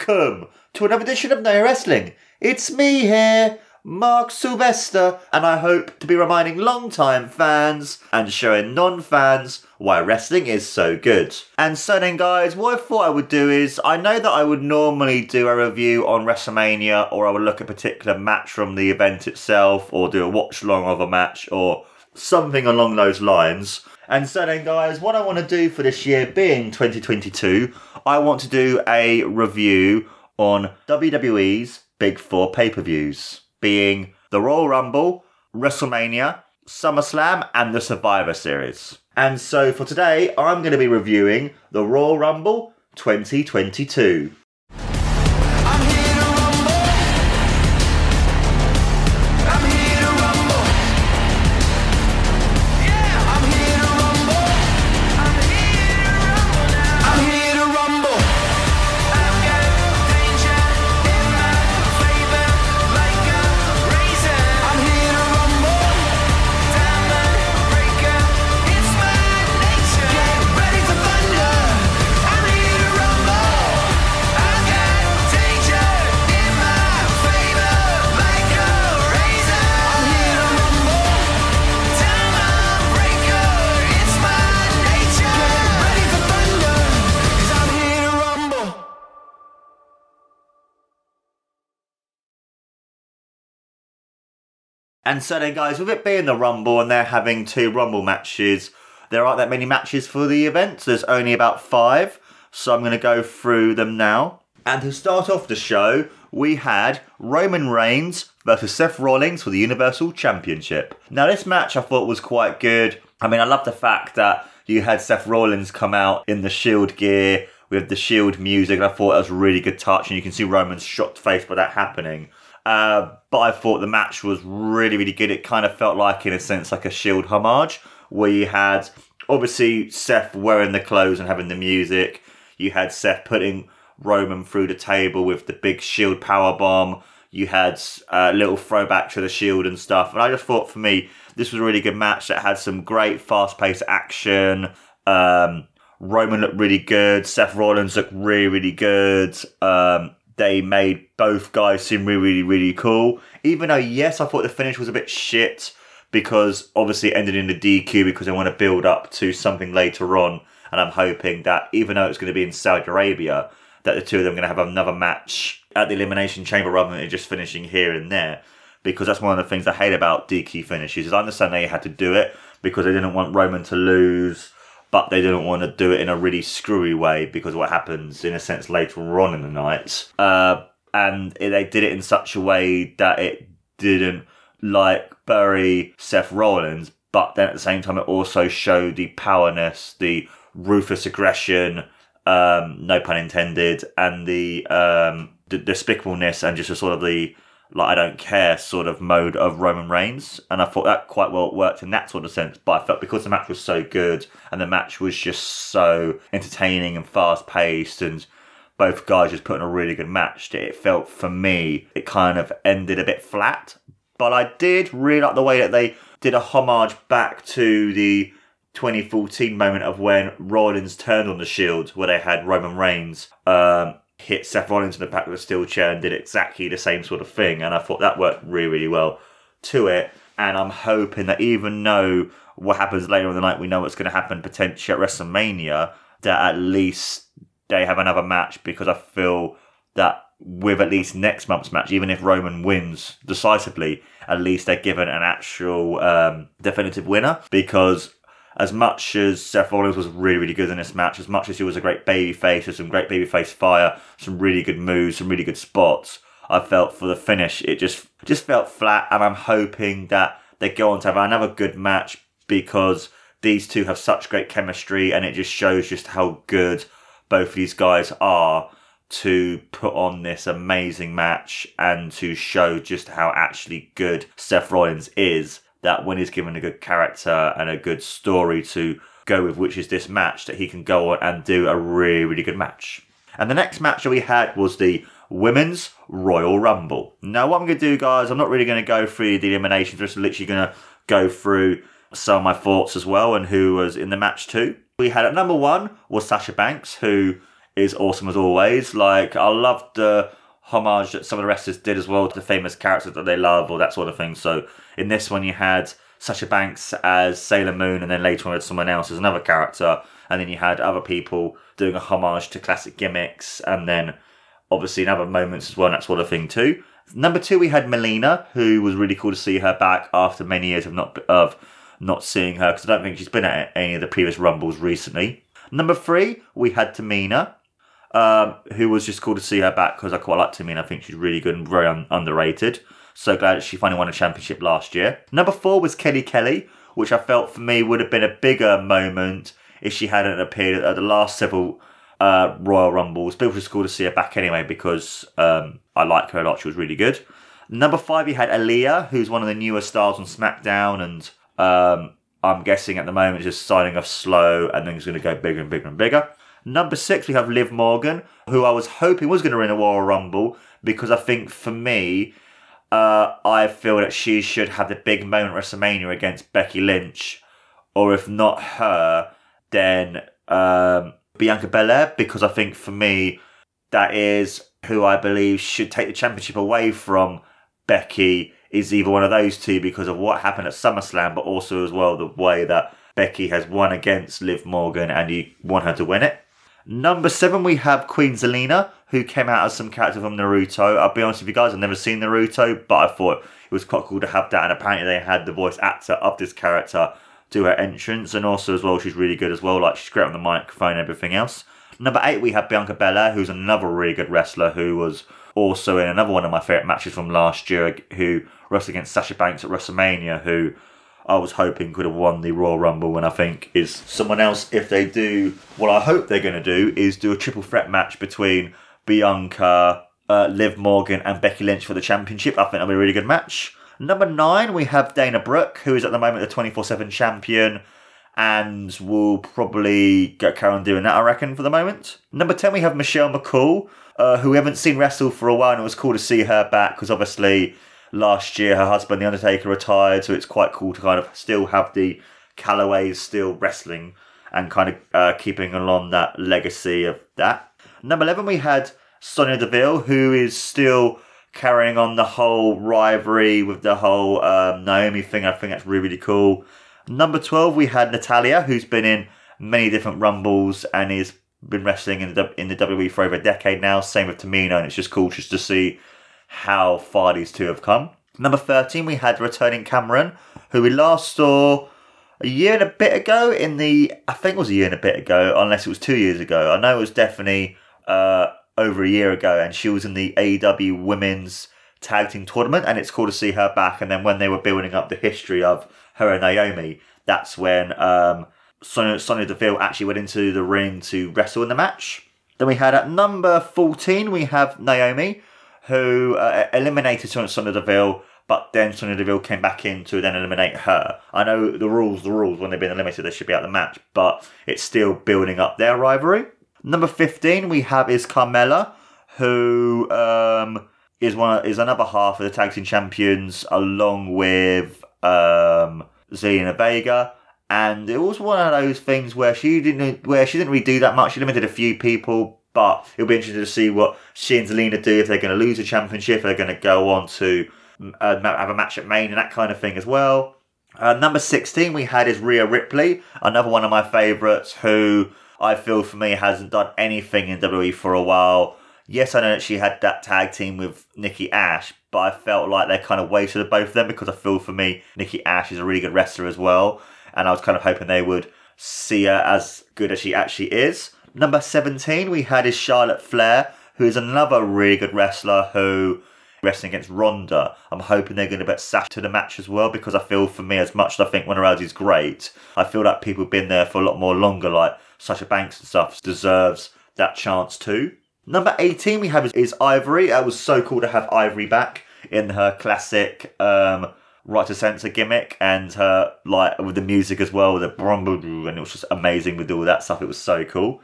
Welcome to another edition of No Wrestling. It's me here, Mark Sylvester, and I hope to be reminding long-time fans and showing non-fans why wrestling is so good. And so then, guys, what I thought I would do is I know that I would normally do a review on WrestleMania, or I would look at a particular match from the event itself, or do a watch along of a match, or something along those lines. And so then, guys, what I want to do for this year, being 2022, I want to do a review on WWE's Big Four pay per views, being the Royal Rumble, WrestleMania, SummerSlam, and the Survivor Series. And so for today, I'm going to be reviewing the Royal Rumble 2022. And so then, guys, with it being the Rumble and they're having two Rumble matches, there aren't that many matches for the event. There's only about five. So I'm going to go through them now. And to start off the show, we had Roman Reigns versus Seth Rollins for the Universal Championship. Now, this match I thought was quite good. I mean, I love the fact that you had Seth Rollins come out in the Shield gear with the Shield music. I thought that was a really good touch. And you can see Roman's shocked face by that happening. Uh, but I thought the match was really, really good. It kind of felt like, in a sense, like a Shield homage, where you had obviously Seth wearing the clothes and having the music. You had Seth putting Roman through the table with the big Shield power bomb. You had a little throwback to the Shield and stuff. And I just thought, for me, this was a really good match that had some great fast-paced action. Um, Roman looked really good. Seth Rollins looked really, really good. Um, they made both guys seem really, really, really cool. Even though, yes, I thought the finish was a bit shit because obviously it ended in the DQ because they want to build up to something later on. And I'm hoping that even though it's going to be in Saudi Arabia, that the two of them are going to have another match at the Elimination Chamber rather than just finishing here and there. Because that's one of the things I hate about DQ finishes. Is I understand they had to do it because they didn't want Roman to lose but they didn't want to do it in a really screwy way because what happens in a sense later on in the night uh, and they did it in such a way that it didn't like bury Seth Rollins but then at the same time it also showed the powerness the ruthless aggression um, no pun intended and the um, the despicableness and just a sort of the like I don't care sort of mode of Roman Reigns, and I thought that quite well worked in that sort of sense. But I felt because the match was so good and the match was just so entertaining and fast paced, and both guys just put in a really good match, it felt for me it kind of ended a bit flat. But I did really like the way that they did a homage back to the 2014 moment of when Rollins turned on the Shield, where they had Roman Reigns. Um, hit Seth Rollins in the back with a steel chair and did exactly the same sort of thing. And I thought that worked really, really well to it. And I'm hoping that even though what happens later in the night, we know what's going to happen potentially at WrestleMania, that at least they have another match because I feel that with at least next month's match, even if Roman wins decisively, at least they're given an actual um, definitive winner because as much as Seth Rollins was really, really good in this match, as much as he was a great baby face with some great baby face fire, some really good moves, some really good spots, I felt for the finish it just just felt flat and I'm hoping that they go on to have another good match because these two have such great chemistry and it just shows just how good both of these guys are to put on this amazing match and to show just how actually good Seth Rollins is that when he's given a good character and a good story to go with, which is this match, that he can go on and do a really, really good match. And the next match that we had was the Women's Royal Rumble. Now, what I'm going to do, guys, I'm not really going to go through the eliminations, I'm just literally going to go through some of my thoughts as well and who was in the match too. We had at number one was Sasha Banks, who is awesome as always. Like I loved the homage that some of the wrestlers did as well to the famous characters that they love or that sort of thing. So in this one, you had Sasha Banks as Sailor Moon, and then later on, with someone else as another character, and then you had other people doing a homage to classic gimmicks, and then obviously in other moments as well, and that sort of thing too. Number two, we had Melina, who was really cool to see her back after many years of not of not seeing her because I don't think she's been at any of the previous Rumbles recently. Number three, we had Tamina, um, who was just cool to see her back because I quite like Tamina. I think she's really good and very un- underrated. So glad she finally won a championship last year. Number four was Kelly Kelly, which I felt for me would have been a bigger moment if she hadn't appeared at the last several uh, Royal Rumbles. But it was just cool to see her back anyway because um, I like her a lot. She was really good. Number five, you had Aliyah, who's one of the newer stars on SmackDown, and um, I'm guessing at the moment just signing off slow and then it's going to go bigger and bigger and bigger. Number six, we have Liv Morgan, who I was hoping was going to win a Royal Rumble because I think for me, uh, I feel that she should have the big moment at WrestleMania against Becky Lynch, or if not her, then um, Bianca Belair, because I think for me, that is who I believe should take the championship away from Becky is either one of those two because of what happened at SummerSlam, but also as well the way that Becky has won against Liv Morgan and you want her to win it. Number seven, we have Queen Zelina, who came out as some character from Naruto. I'll be honest with you guys, I've never seen Naruto, but I thought it was quite cool to have that. And apparently, they had the voice actor of this character do her entrance, and also as well, she's really good as well. Like she's great on the microphone and everything else. Number eight, we have Bianca Belair, who's another really good wrestler who was also in another one of my favourite matches from last year, who wrestled against Sasha Banks at WrestleMania, who I was hoping could have won the Royal Rumble, and I think is someone else. If they do what I hope they're going to do, is do a triple threat match between Bianca, uh, Liv Morgan, and Becky Lynch for the championship. I think that'll be a really good match. Number nine, we have Dana Brooke, who is at the moment the twenty four seven champion, and will probably get Karen doing that. I reckon for the moment. Number ten, we have Michelle McCool, uh, who we haven't seen wrestle for a while, and it was cool to see her back because obviously last year her husband the undertaker retired so it's quite cool to kind of still have the Calaways still wrestling and kind of uh, keeping along that legacy of that. Number 11 we had Sonya Deville who is still carrying on the whole rivalry with the whole um, naomi thing. I think that's really really cool. Number 12 we had Natalya who's been in many different rumbles and is been wrestling in the in the WWE for over a decade now. Same with Tamina, and it's just cool just to see how far these two have come. Number 13, we had returning Cameron, who we last saw a year and a bit ago in the, I think it was a year and a bit ago, unless it was two years ago. I know it was definitely uh, over a year ago, and she was in the AEW Women's Tag Team Tournament, and it's cool to see her back. And then when they were building up the history of her and Naomi, that's when um, Sonya, Deville actually went into the ring to wrestle in the match. Then we had at number 14, we have Naomi, who uh, eliminated Sonya Deville, but then Sonya Deville came back in to then eliminate her. I know the rules, the rules, when they've been eliminated, they should be out of the match, but it's still building up their rivalry. Number 15, we have is Carmella, who um, is one is another half of the tag team champions, along with um, Zelina Vega and it was one of those things where she didn't where she didn't really do that much. She limited a few people, but it'll be interesting to see what she and Zelina do if they're going to lose a championship. They're going to go on to uh, have a match at Main and that kind of thing as well. Uh, number sixteen we had is Rhea Ripley, another one of my favourites who I feel for me hasn't done anything in WWE for a while. Yes, I know that she had that tag team with Nikki Ash, but I felt like they kind of wasted both of them because I feel for me Nikki Ash is a really good wrestler as well and I was kind of hoping they would see her as good as she actually is. Number 17, we had is Charlotte Flair, who is another really good wrestler who wrestling against Ronda. I'm hoping they're going to bet Sasha to the match as well because I feel for me, as much as I think Ronda Rousey's great, I feel like people have been there for a lot more longer, like Sasha Banks and stuff, deserves that chance too. Number 18 we have is Ivory. It was so cool to have Ivory back in her classic um, right to censor gimmick and her like with the music as well, the brumble and it was just amazing with all that stuff. It was so cool.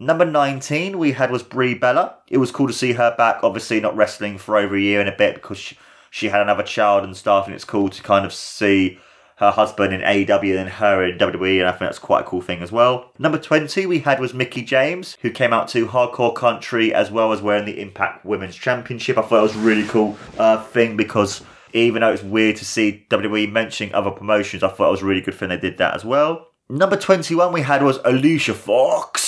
Number 19 we had was Brie Bella. It was cool to see her back, obviously not wrestling for over a year and a bit because she, she had another child and stuff, and it's cool to kind of see her husband in AEW and her in WWE, and I think that's quite a cool thing as well. Number 20 we had was Mickie James, who came out to Hardcore Country as well as wearing the Impact Women's Championship. I thought it was a really cool uh, thing because even though it's weird to see WWE mentioning other promotions, I thought it was a really good thing they did that as well. Number 21 we had was Alicia Fox.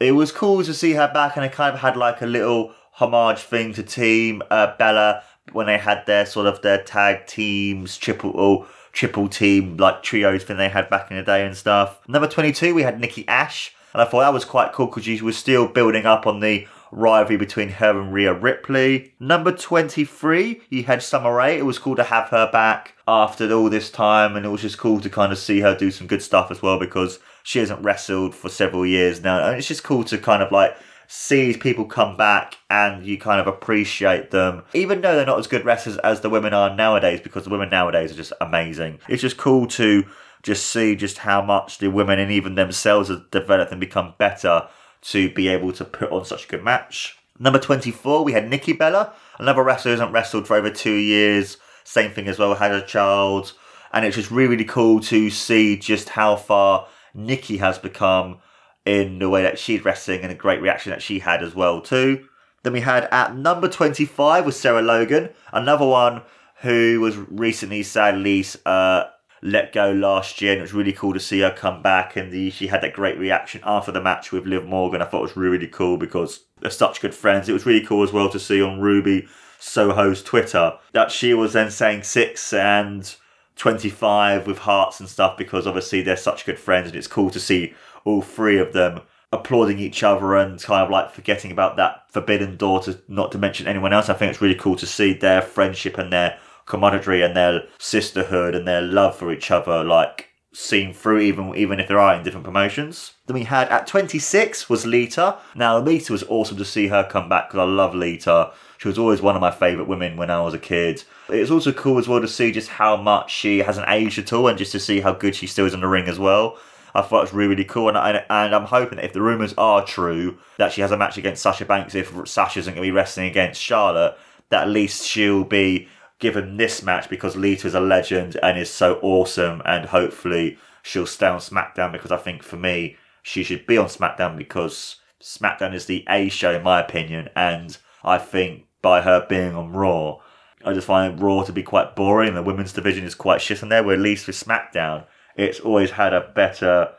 It was cool to see her back, and it kind of had like a little homage thing to Team uh, Bella when they had their sort of their tag teams, triple or triple team like trios thing they had back in the day and stuff. Number 22 we had Nikki Ash, and I thought that was quite cool because she was still building up on the rivalry between her and Rhea Ripley. Number 23, you had Summer Rae. It was cool to have her back after all this time, and it was just cool to kind of see her do some good stuff as well because she hasn't wrestled for several years now. And it's just cool to kind of like see people come back and you kind of appreciate them, even though they're not as good wrestlers as the women are nowadays, because the women nowadays are just amazing. It's just cool to just see just how much the women and even themselves have developed and become better to be able to put on such a good match. Number 24, we had Nikki Bella, another wrestler who hasn't wrestled for over two years. Same thing as well, had a child. And it's just really, really cool to see just how far Nikki has become in the way that she's wrestling and a great reaction that she had as well too. Then we had at number 25 was Sarah Logan, another one who was recently sadly uh, let go last year and it was really cool to see her come back and the, she had that great reaction after the match with Liv Morgan. I thought it was really, really cool because they're such good friends. It was really cool as well to see on Ruby Soho's Twitter that she was then saying six and 25 with hearts and stuff because obviously they're such good friends and it's cool to see all three of them applauding each other and kind of like forgetting about that forbidden door not to mention anyone else. I think it's really cool to see their friendship and their camaraderie and their sisterhood and their love for each other like seen through even even if they are in different promotions. Then we had at 26 was Lita. Now Lita was awesome to see her come back because I love Lita. She was always one of my favourite women when I was a kid. It's also cool as well to see just how much she hasn't aged at all and just to see how good she still is in the ring as well. I thought it was really, really cool, and, I, and I'm hoping that if the rumours are true that she has a match against Sasha Banks, if Sasha isn't going to be wrestling against Charlotte, that at least she'll be given this match because Lita is a legend and is so awesome, and hopefully she'll stay on SmackDown because I think for me she should be on SmackDown because SmackDown is the A show in my opinion, and I think by her being on Raw, I just find Raw to be quite boring. The women's division is quite shit in there. Where at least with SmackDown, it's always had a better.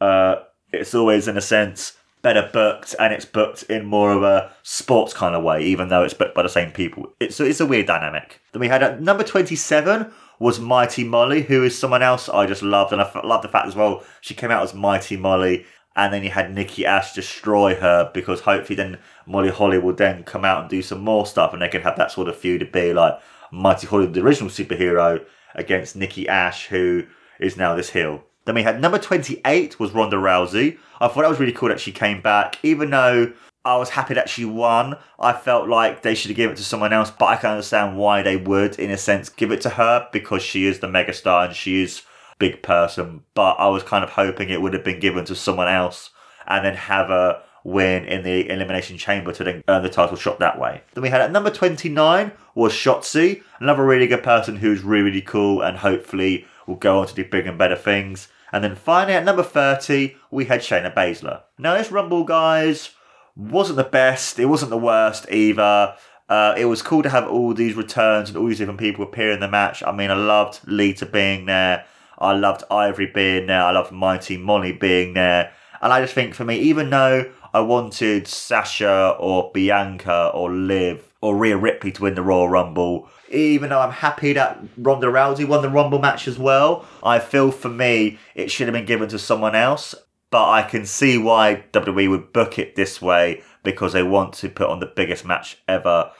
Uh, it's always in a sense better booked, and it's booked in more of a sports kind of way, even though it's booked by the same people. It's it's a weird dynamic. Then we had at number twenty seven was Mighty Molly, who is someone else I just loved, and I f- love the fact as well she came out as Mighty Molly. And then you had Nikki Ash destroy her because hopefully then Molly Holly will then come out and do some more stuff and they can have that sort of feud to be like Mighty Holly, the original superhero, against Nikki Ash, who is now this heel. Then we had number 28 was Ronda Rousey. I thought that was really cool that she came back, even though I was happy that she won. I felt like they should have given it to someone else, but I can understand why they would, in a sense, give it to her because she is the megastar and she is a big person. But I was kind of hoping it would have been given to someone else and then have her win in the Elimination Chamber to then earn the title shot that way. Then we had at number 29 was Shotzi, another really good person who's really, really cool and hopefully will go on to do bigger and better things. And then finally at number 30, we had Shayna Baszler. Now this Rumble, guys, wasn't the best. It wasn't the worst either. Uh, it was cool to have all these returns and all these different people appear in the match. I mean, I loved Lita being there. I loved Ivory being there. I loved Mighty Molly being there. And I just think for me, even though I wanted Sasha or Bianca or Liv or Rhea Ripley to win the Royal Rumble, even though I'm happy that Ronda Rousey won the Rumble match as well, I feel for me it should have been given to someone else. But I can see why WWE would book it this way because they want to put on the biggest match ever.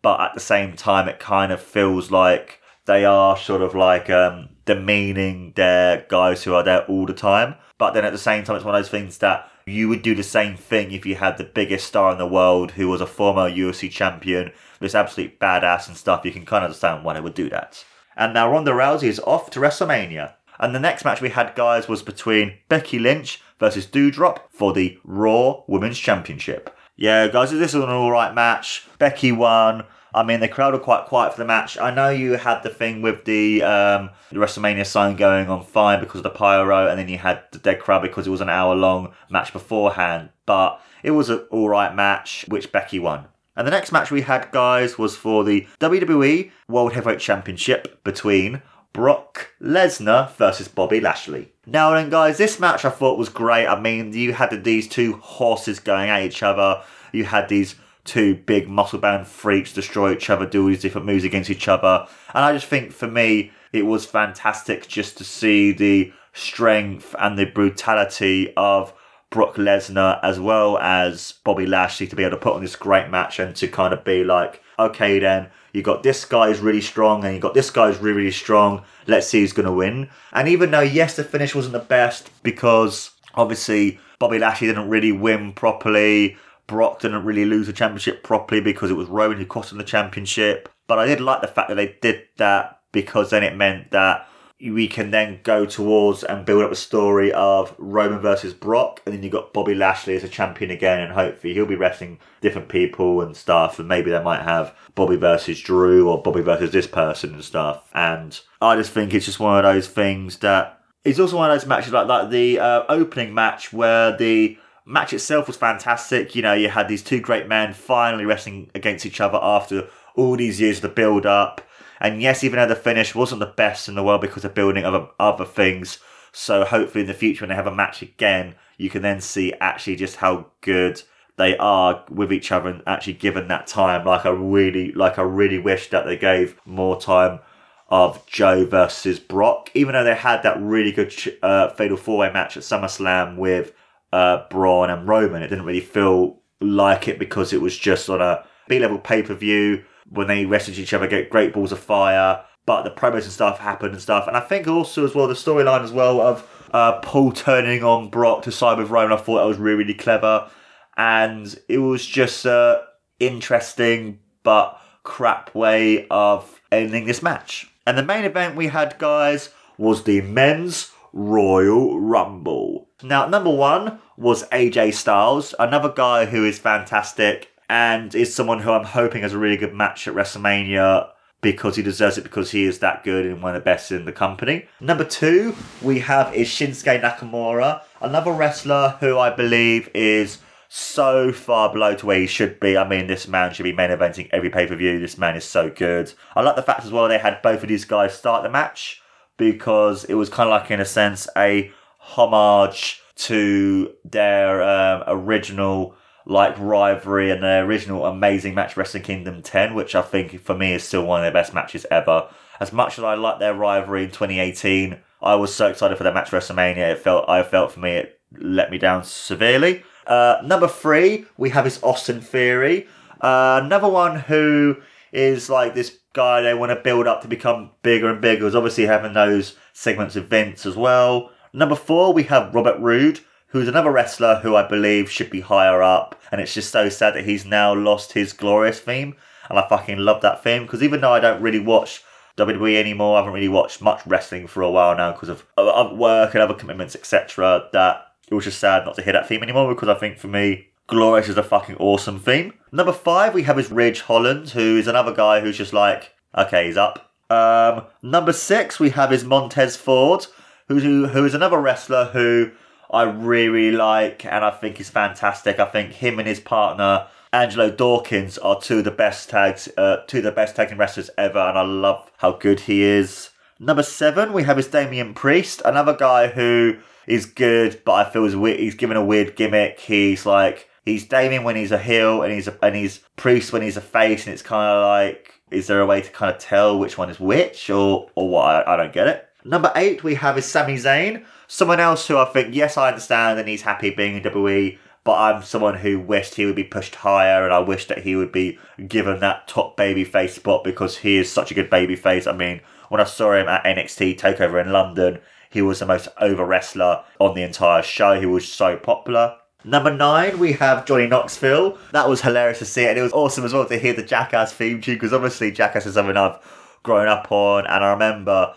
But at the same time, it kind of feels like they are sort of like um, demeaning their guys who are there all the time. But then at the same time, it's one of those things that you would do the same thing if you had the biggest star in the world who was a former UFC champion, this absolute badass and stuff. You can kind of understand why they would do that. And now Ronda Rousey is off to WrestleMania. And the next match we had, guys, was between Becky Lynch versus Doudrop for the Raw Women's Championship. Yeah, guys, this was an alright match. Becky won. I mean, the crowd were quite quiet for the match. I know you had the thing with the, um, the WrestleMania sign going on fire because of the pyro, and then you had the dead crowd because it was an hour long match beforehand. But it was an alright match, which Becky won. And the next match we had, guys, was for the WWE World Heavyweight Championship between Brock Lesnar versus Bobby Lashley. Now then, guys, this match I thought was great. I mean, you had these two horses going at each other. You had these two big muscle bound freaks destroy each other, do all these different moves against each other. And I just think for me, it was fantastic just to see the strength and the brutality of Brock Lesnar as well as Bobby Lashley to be able to put on this great match and to kind of be like, okay, then you got this guy's really strong and you got this guy's really, really strong. Let's see who's going to win. And even though, yes, the finish wasn't the best because obviously Bobby Lashley didn't really win properly. Brock didn't really lose the championship properly because it was Roman who cost him the championship. But I did like the fact that they did that because then it meant that we can then go towards and build up a story of Roman versus Brock, and then you got Bobby Lashley as a champion again, and hopefully he'll be wrestling different people and stuff, and maybe they might have Bobby versus Drew or Bobby versus this person and stuff. And I just think it's just one of those things that it's also one of those matches like like the uh, opening match where the match itself was fantastic. You know, you had these two great men finally wrestling against each other after all these years of the build up. And yes, even though the finish wasn't the best in the world because of building other other things, so hopefully in the future when they have a match again, you can then see actually just how good they are with each other and actually given that time. Like I really, like I really wish that they gave more time of Joe versus Brock, even though they had that really good uh, fatal four way match at SummerSlam with uh, Braun and Roman. It didn't really feel like it because it was just on a B level pay per view when they wrestled each other, get great balls of fire. But the promos and stuff happened and stuff. And I think also as well the storyline as well of uh, Paul turning on Brock to side with Roman. I thought that was really really clever, and it was just a interesting but crap way of ending this match. And the main event we had, guys, was the men's Royal Rumble. Now, number one was AJ Styles, another guy who is fantastic and is someone who I'm hoping has a really good match at WrestleMania because he deserves it because he is that good and one of the best in the company. Number two, we have is Shinsuke Nakamura, another wrestler who I believe is so far below to where he should be. I mean, this man should be main eventing every pay per view. This man is so good. I like the fact as well they had both of these guys start the match because it was kind of like, in a sense, a homage to their um, original like rivalry and their original amazing match Wrestling Kingdom 10, which I think for me is still one of their best matches ever. As much as I like their rivalry in 2018, I was so excited for their match WrestleMania. It felt I felt for me it let me down severely. Uh, number three, we have is Austin Theory. Uh, another one who is like this guy they want to build up to become bigger and bigger. Is obviously having those segments of Vince as well. Number four, we have Robert Roode, who's another wrestler who I believe should be higher up. And it's just so sad that he's now lost his glorious theme. And I fucking love that theme because even though I don't really watch WWE anymore, I haven't really watched much wrestling for a while now because of work and other commitments, etc. That it was just sad not to hear that theme anymore because I think for me, Glorious is a fucking awesome theme. Number five, we have is Ridge Holland, who is another guy who's just like, okay, he's up. Um, number six, we have is Montez Ford, who, who, is another wrestler who I really, really like and I think is fantastic. I think him and his partner, Angelo Dawkins, are two of the best tags, uh, two of the best tag team wrestlers ever, and I love how good he is. Number seven, we have is Damian Priest, another guy who is good, but I feel is weird. He's given a weird gimmick. He's like he's Damian when he's a heel, and he's a, and he's Priest when he's a face, and it's kind of like, is there a way to kind of tell which one is which, or or what? I, I don't get it. Number eight, we have is Sami Zayn, someone else who I think, yes, I understand, and he's happy being in WWE. But I'm someone who wished he would be pushed higher, and I wish that he would be given that top babyface spot because he is such a good babyface. I mean, when I saw him at NXT Takeover in London, he was the most over wrestler on the entire show. He was so popular. Number nine, we have Johnny Knoxville. That was hilarious to see, and it was awesome as well to hear the Jackass theme tune because obviously Jackass is something I've grown up on, and I remember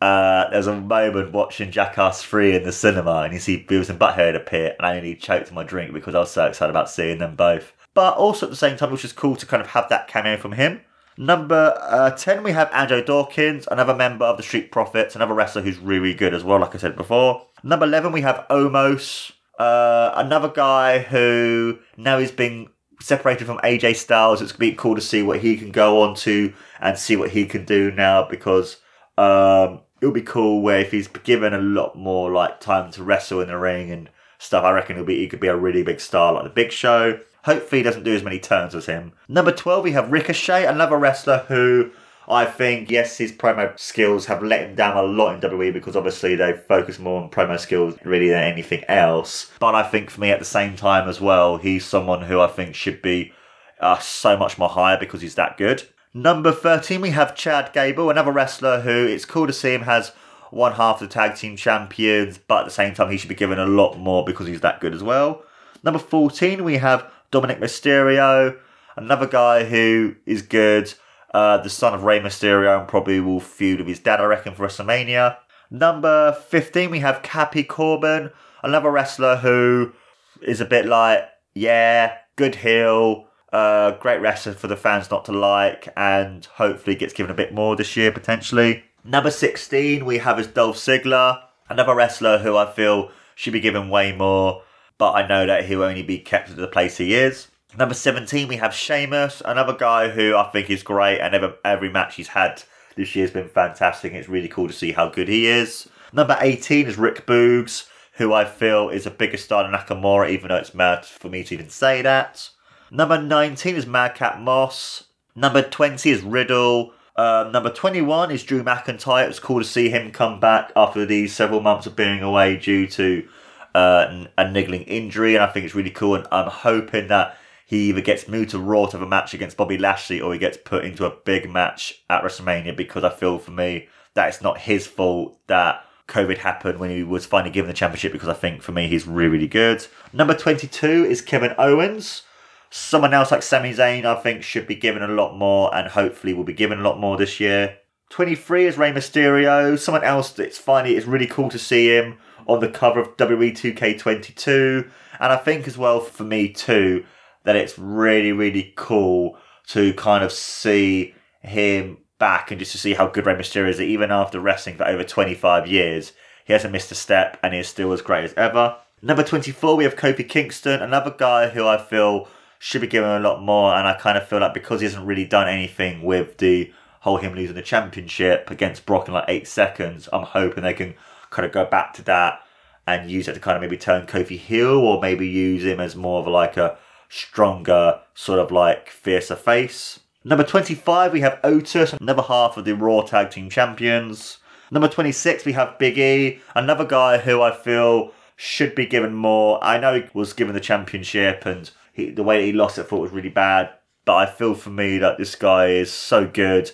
uh, there was a moment watching Jackass 3 in the cinema, and you see Beavis and Butthead appear, and I nearly choked my drink because I was so excited about seeing them both. But also at the same time, it was just cool to kind of have that cameo from him. Number uh, 10, we have Andrew Dawkins, another member of the Street Profits, another wrestler who's really, good as well, like I said before. Number 11, we have Omos, uh, another guy who now he's been separated from AJ Styles. It's going to be cool to see what he can go on to and see what he can do now because um, it'll be cool where if he's given a lot more like time to wrestle in the ring and stuff, I reckon it'll be, he could be a really big star like the Big Show. Hopefully, he doesn't do as many turns as him. Number 12, we have Ricochet, another wrestler who I think, yes, his promo skills have let him down a lot in WWE because obviously they focus more on promo skills really than anything else. But I think for me at the same time as well, he's someone who I think should be uh, so much more higher because he's that good. Number 13, we have Chad Gable, another wrestler who it's cool to see him has one half the tag team champions, but at the same time, he should be given a lot more because he's that good as well. Number 14, we have Dominic Mysterio, another guy who is good, uh, the son of Rey Mysterio, and probably will feud with his dad, I reckon, for WrestleMania. Number 15, we have Happy Corbin, another wrestler who is a bit like, yeah, good heel, uh, great wrestler for the fans not to like, and hopefully gets given a bit more this year potentially. Number 16, we have is Dolph Ziggler, another wrestler who I feel should be given way more, but I know that he'll only be kept at the place he is. Number 17, we have Sheamus, another guy who I think is great, and every, every match he's had this year has been fantastic. It's really cool to see how good he is. Number 18 is Rick Boogs, who I feel is a bigger star than Nakamura, even though it's mad for me to even say that. Number 19 is Madcap Moss. Number 20 is Riddle. Uh, number 21 is Drew McIntyre. It was cool to see him come back after these several months of being away due to uh, a niggling injury, and I think it's really cool. And I'm hoping that he either gets moved to Raw to have a match against Bobby Lashley or he gets put into a big match at WrestleMania because I feel for me that it's not his fault that COVID happened when he was finally given the championship because I think for me he's really, really good. Number 22 is Kevin Owens. Someone else like Sami Zayn, I think, should be given a lot more and hopefully will be given a lot more this year. 23 is Rey Mysterio. Someone else that's finally, it's really cool to see him on the cover of WWE 2K22. And I think as well for me too, that it's really, really cool to kind of see him back and just to see how good Rey Mysterio is. Even after wrestling for over 25 years, he hasn't missed a step and he is still as great as ever. Number 24, we have Kofi Kingston, another guy who I feel should be given a lot more. And I kind of feel like because he hasn't really done anything with the whole him losing the championship against Brock in like eight seconds, I'm hoping they can kind of go back to that and use it to kind of maybe turn Kofi heel or maybe use him as more of like a stronger, sort of like fiercer face. Number 25, we have Otis, another half of the Raw Tag Team Champions. Number 26, we have Big E, another guy who I feel should be given more. I know he was given the championship and he, the way that he lost it, I thought was really bad. But I feel for me that this guy is so good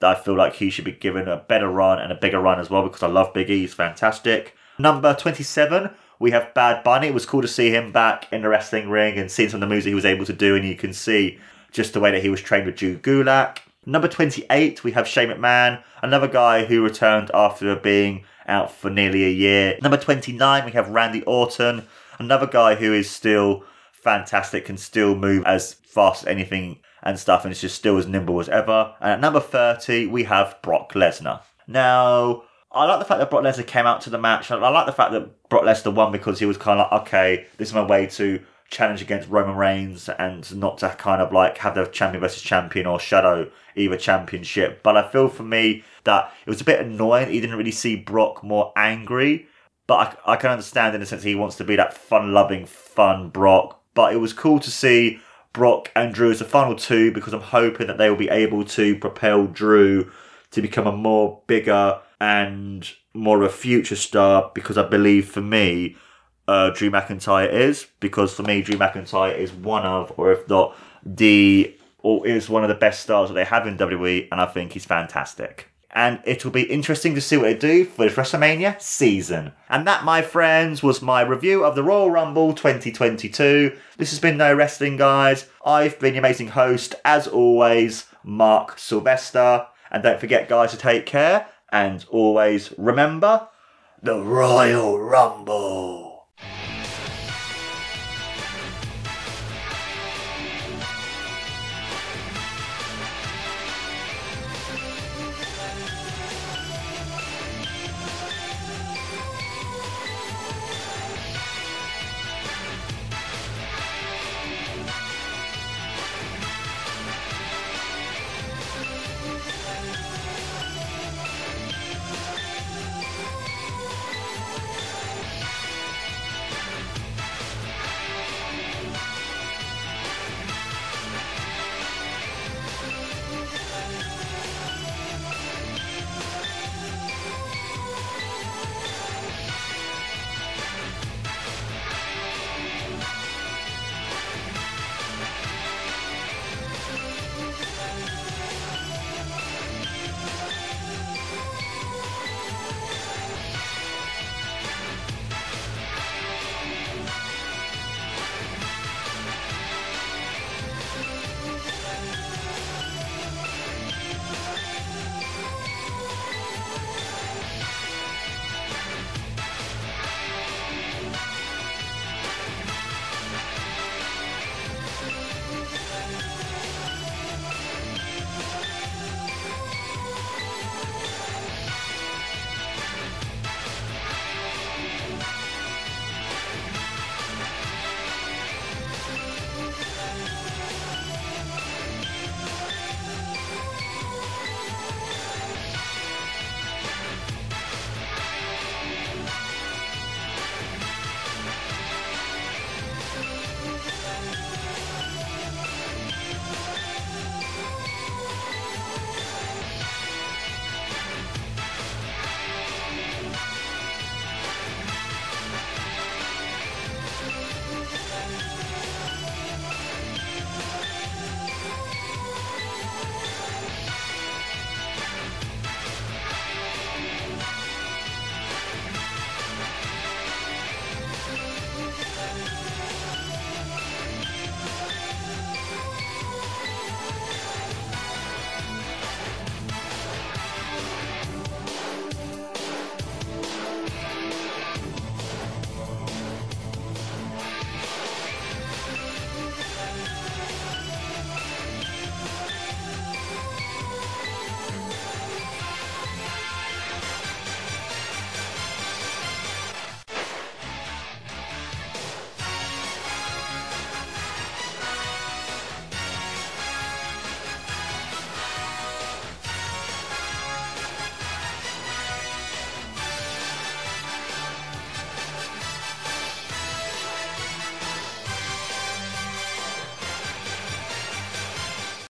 that I feel like he should be given a better run and a bigger run as well because I love Big E. He's fantastic. Number 27, we have Bad Bunny. It was cool to see him back in the wrestling ring and seeing some of the moves that he was able to do. And you can see just the way that he was trained with Drew Gulak. Number 28, we have Shane McMahon, another guy who returned after being out for nearly a year. Number 29, we have Randy Orton, another guy who is still fantastic, can still move as fast as anything and stuff, and is just still as nimble as ever. And at number 30, we have Brock Lesnar. Now, I like the fact that Brock Lesnar came out to the match. I like the fact that Brock Lesnar won because he was kind of like, okay, this is my way to challenge against Roman Reigns and not to kind of like have the champion versus champion or shadow either championship. But I feel for me that it was a bit annoying. He didn't really see Brock more angry. But I, I can understand in the sense he wants to be that fun loving, fun Brock. But it was cool to see Brock and Drew as the final two because I'm hoping that they will be able to propel Drew to become a more bigger and more of a future star because I believe for me, uh, Drew McIntyre is because for me, Drew McIntyre is one of, or if not the, or is one of the best stars that they have in WWE, and I think he's fantastic. And it'll be interesting to see what they do for this WrestleMania season. And that, my friends, was my review of the Royal Rumble 2022. This has been No Wrestling, guys. I've been your amazing host, as always, Mark Sylvester. And don't forget, guys, to take care and always remember the Royal Rumble.